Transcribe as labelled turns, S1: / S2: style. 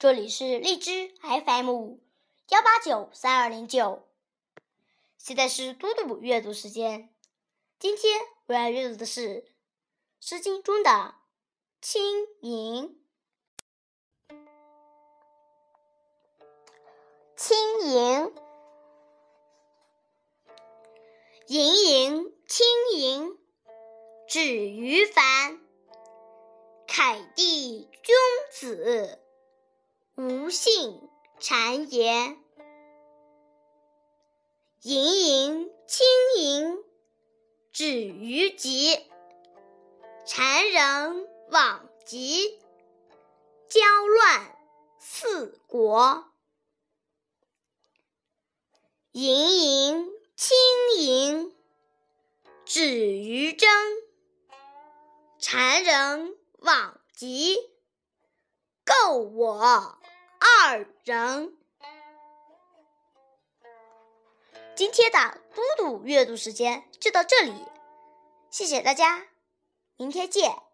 S1: 这里是荔枝 FM 幺八九三二零九，现在是嘟嘟阅读时间。今天我要阅读的是《诗经》中的《轻盈》。轻盈，盈盈轻盈，止于凡。凯地君子，无信谗言。盈盈轻盈，止于极。谗人罔极，交乱四国。盈盈轻盈，止于争。谗人。往极，够我二人。今天的嘟嘟阅读时间就到这里，谢谢大家，明天见。